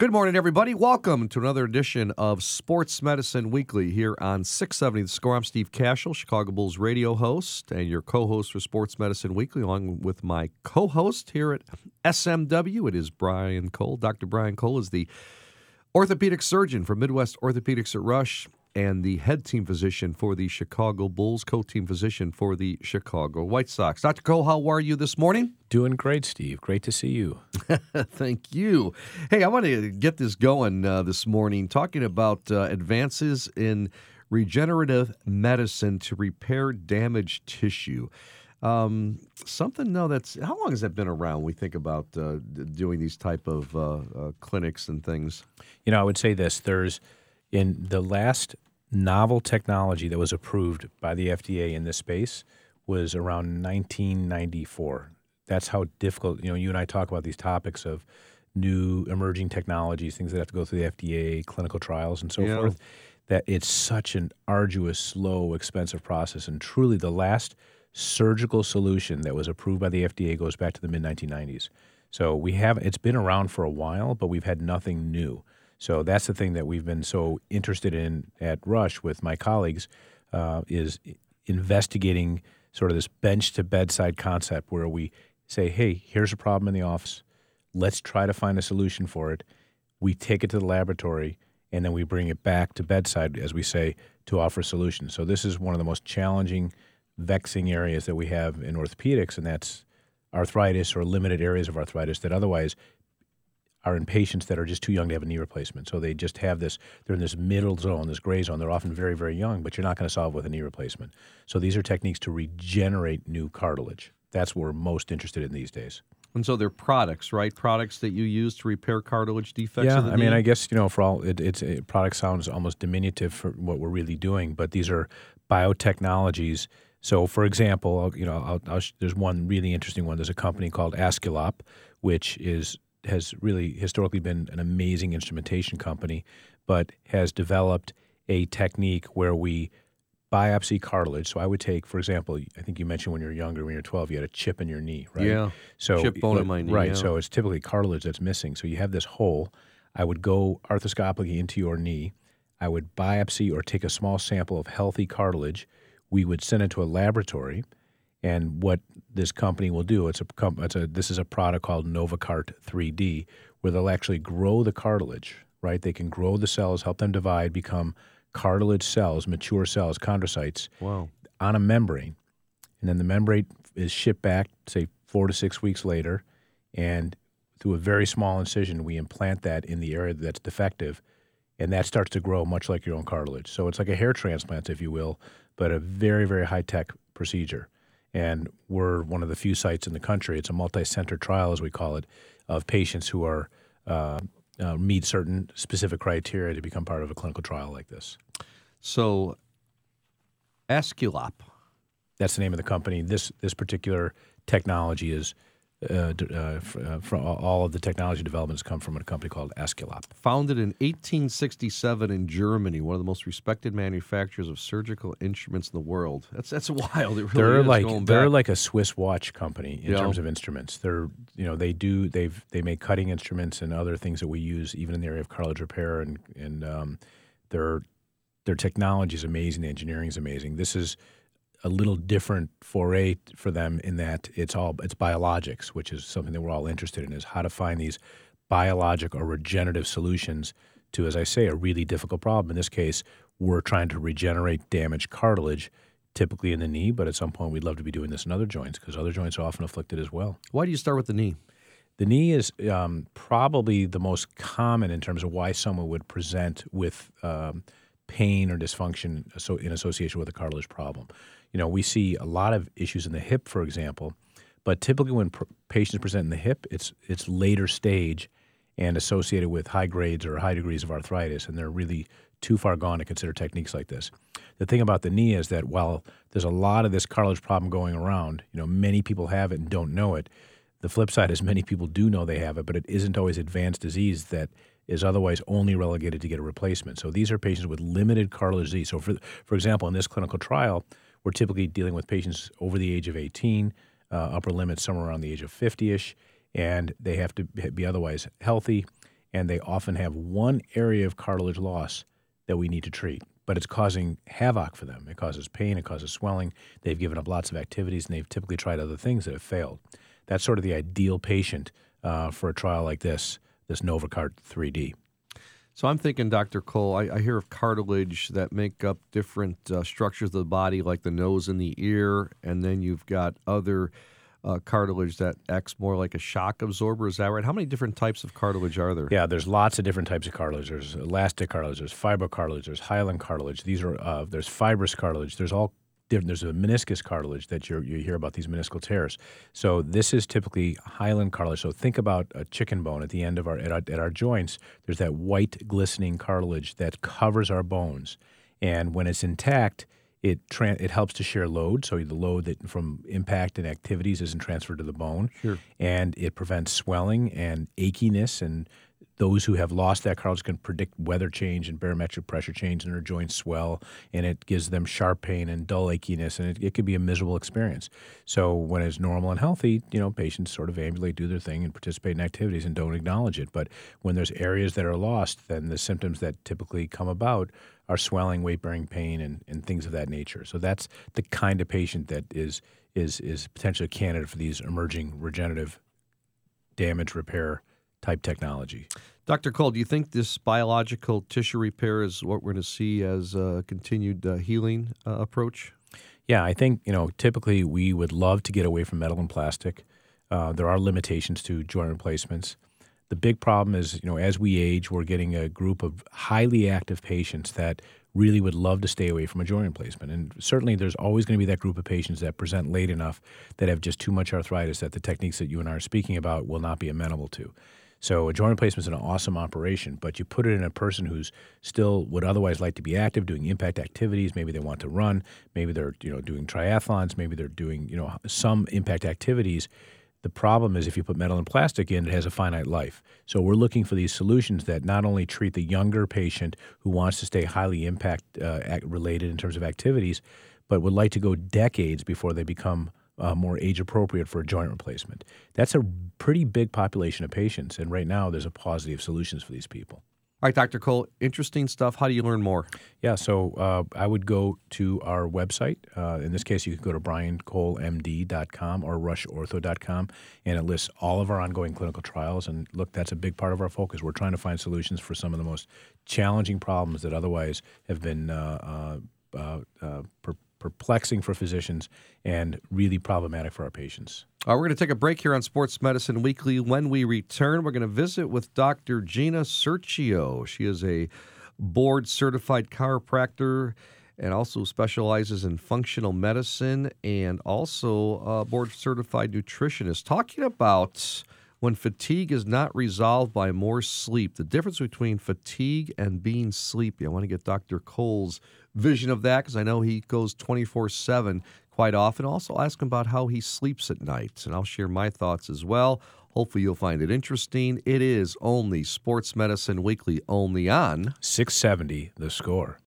Good morning, everybody. Welcome to another edition of Sports Medicine Weekly here on 670 The Score. I'm Steve Kashul, Chicago Bulls radio host, and your co host for Sports Medicine Weekly, along with my co host here at SMW. It is Brian Cole. Dr. Brian Cole is the orthopedic surgeon for Midwest Orthopedics at Rush and the head team physician for the Chicago Bulls, co team physician for the Chicago White Sox. Dr. Cole, how are you this morning? Doing great, Steve. Great to see you. Thank you. Hey, I want to get this going uh, this morning talking about uh, advances in regenerative medicine to repair damaged tissue. Um, something no, that's how long has that been around? We think about uh, doing these type of uh, uh, clinics and things. You know, I would say this: there's in the last novel technology that was approved by the FDA in this space was around 1994. That's how difficult, you know, you and I talk about these topics of new emerging technologies, things that have to go through the FDA, clinical trials, and so Yeah. forth, that it's such an arduous, slow, expensive process. And truly, the last surgical solution that was approved by the FDA goes back to the mid 1990s. So we have, it's been around for a while, but we've had nothing new. So that's the thing that we've been so interested in at Rush with my colleagues uh, is investigating sort of this bench to bedside concept where we say, hey, here's a problem in the office. Let's try to find a solution for it. We take it to the laboratory and then we bring it back to bedside, as we say, to offer solutions. So this is one of the most challenging, vexing areas that we have in orthopedics, and that's arthritis or limited areas of arthritis that otherwise are in patients that are just too young to have a knee replacement. So they just have this, they're in this middle zone, this gray zone. They're often very, very young, but you're not going to solve with a knee replacement. So these are techniques to regenerate new cartilage. That's what we're most interested in these days. And so they're products, right? Products that you use to repair cartilage defects. Yeah, I mean. I guess you know, for all it, it's it, product sounds almost diminutive for what we're really doing, but these are biotechnologies. So, for example, you know, I'll, I'll, there's one really interesting one. There's a company called Aesculap, which is has really historically been an amazing instrumentation company, but has developed a technique where we biopsy cartilage. So I would take, for example, I think you mentioned when you were younger, when you were 12, you had a chip in your knee, right? Yeah. So Chip bone in my knee, Right. yeah. So it's typically cartilage that's missing. So you have this hole. I would go arthroscopically into your knee. I would biopsy or take a small sample of healthy cartilage. We would send it to a laboratory, and what this company will do, it's a, it's a this is a product called NOVOCART 3D, where they'll actually grow the cartilage. Right. They can grow the cells, help them divide, become cartilage cells, mature cells, chondrocytes Wow. on a membrane, and then the membrane is shipped back, say four to six weeks later, and through a very small incision, we implant that in the area that's defective, and that starts to grow much like your own cartilage. So it's like a hair transplant, if you will, but a very, very high tech procedure. And we're one of the few sites in the country. It's a multi-center trial, as we call it, of patients who are uh, uh, meet certain specific criteria to become part of a clinical trial like this. So, Aesculap. That's the name of the company. This this particular technology is uh, uh, uh, from all of the technology developments come from a company called Aesculap. Founded in 1867 in Germany, one of the most respected manufacturers of surgical instruments in the world. That's that's wild. It really They're like they're like a Swiss watch company in Yeah. terms of instruments. They're you know they do they've they make cutting instruments and other things that we use even in the area of cartilage repair and and um, their their technology is amazing. The engineering is amazing. This is a little different foray for them in that it's all it's biologics, which is something that we're all interested in. Is how to find these biologic or regenerative solutions to, as I say, a really difficult problem. In this case, we're trying to regenerate damaged cartilage, typically in the knee, but at some point we'd love to be doing this in other joints because other joints are often afflicted as well. Why do you start with the knee? The knee is um, probably the most common in terms of why someone would present with um, pain or dysfunction in association with a cartilage problem. You know, we see a lot of issues in the hip, for example, but typically when pr- patients present in the hip, it's it's later stage and associated with high grades or high degrees of arthritis, and they're really too far gone to consider techniques like this. The thing about the knee is that while there's a lot of this cartilage problem going around, you know, many people have it and don't know it. The flip side is many people do know they have it, but it isn't always advanced disease that is otherwise only relegated to get a replacement. So these are patients with limited cartilage disease. So for for example, in this clinical trial, we're typically dealing with patients over the age of 18, uh, upper limit somewhere around the age of 50ish, and they have to be otherwise healthy. and they often have one area of cartilage loss that we need to treat. But it's causing havoc for them. It causes pain, it causes swelling. They've given up lots of activities, and they've typically tried other things that have failed. That's sort of the ideal patient uh, for a trial like this, this NOVOCART 3D. So I'm thinking, Dr. Cole, I, I hear of cartilage that make up different uh, structures of the body, like the nose and the ear, and then you've got other uh, cartilage that acts more like a shock absorber. Is that right? How many different types of cartilage are there? Yeah, there's lots of different types of cartilage. There's elastic cartilage, there's fibrocartilage, there's hyaline cartilage. These are uh, there's fibrous cartilage. There's all different. There's a meniscus cartilage that you you hear about these meniscal tears. So this is typically hyaline cartilage. So think about a chicken bone at the end of our at, our at our joints. There's that white glistening cartilage that covers our bones, and when it's intact it tra- it helps to share load, so the load that from impact and activities isn't transferred to the bone, sure. and it prevents swelling and achiness. And those who have lost that cartilage can predict weather change and barometric pressure change, and their joints swell, and it gives them sharp pain and dull achiness, and it, it can be a miserable experience. So when it's normal and healthy, you know, patients sort of ambulate, do their thing, and participate in activities and don't acknowledge it. But when there's areas that are lost, then the symptoms that typically come about are swelling, weight bearing pain, and, and things of that nature. So that's the kind of patient that is is is potentially a candidate for these emerging regenerative damage repair type technology. Dr. Cole, do you think this biological tissue repair is what we're going to see as a continued uh, healing uh, approach? Yeah, I think you know. Typically, we would love to get away from metal and plastic. Uh, there are limitations to joint replacements. The big problem is, you know, as we age, we're getting a group of highly active patients that really would love to stay away from a joint replacement. And certainly there's always going to be that group of patients that present late enough that have just too much arthritis that the techniques that you and I are speaking about will not be amenable to. So a joint replacement is an awesome operation, but you put it in a person who's still would otherwise like to be active, doing impact activities. Maybe they want to run. Maybe they're you know doing triathlons. Maybe they're doing you know some impact activities the problem is if you put metal and plastic in, it has a finite life. So we're looking for these solutions that not only treat the younger patient who wants to stay highly impact uh, related in terms of activities, but would like to go decades before they become uh, more age appropriate for a joint replacement. That's a pretty big population of patients, and right now there's a paucity of solutions for these people. All right, Dr. Cole, interesting stuff. How do you learn more? Yeah, so uh, I would go to our website. Uh, in this case, you can go to briancolemd.com or rushortho.com, and it lists all of our ongoing clinical trials. And look, that's a big part of our focus. We're trying to find solutions for some of the most challenging problems that otherwise have been uh, uh, uh, uh per- perplexing for physicians and really problematic for our patients. Uh, we're going to take a break here on Sports Medicine Weekly. When we return, we're going to visit with Dr. Gina Sirchio. She is a board certified chiropractor and also specializes in functional medicine and also a board certified nutritionist, talking about when fatigue is not resolved by more sleep, the difference between fatigue and being sleepy. I want to get Dr. Cole's vision of that because I know he goes 24 7 quite often. Also, ask him about how he sleeps at night, and I'll share my thoughts as well. Hopefully, you'll find it interesting. It is only Sports Medicine Weekly, only on 670 The Score.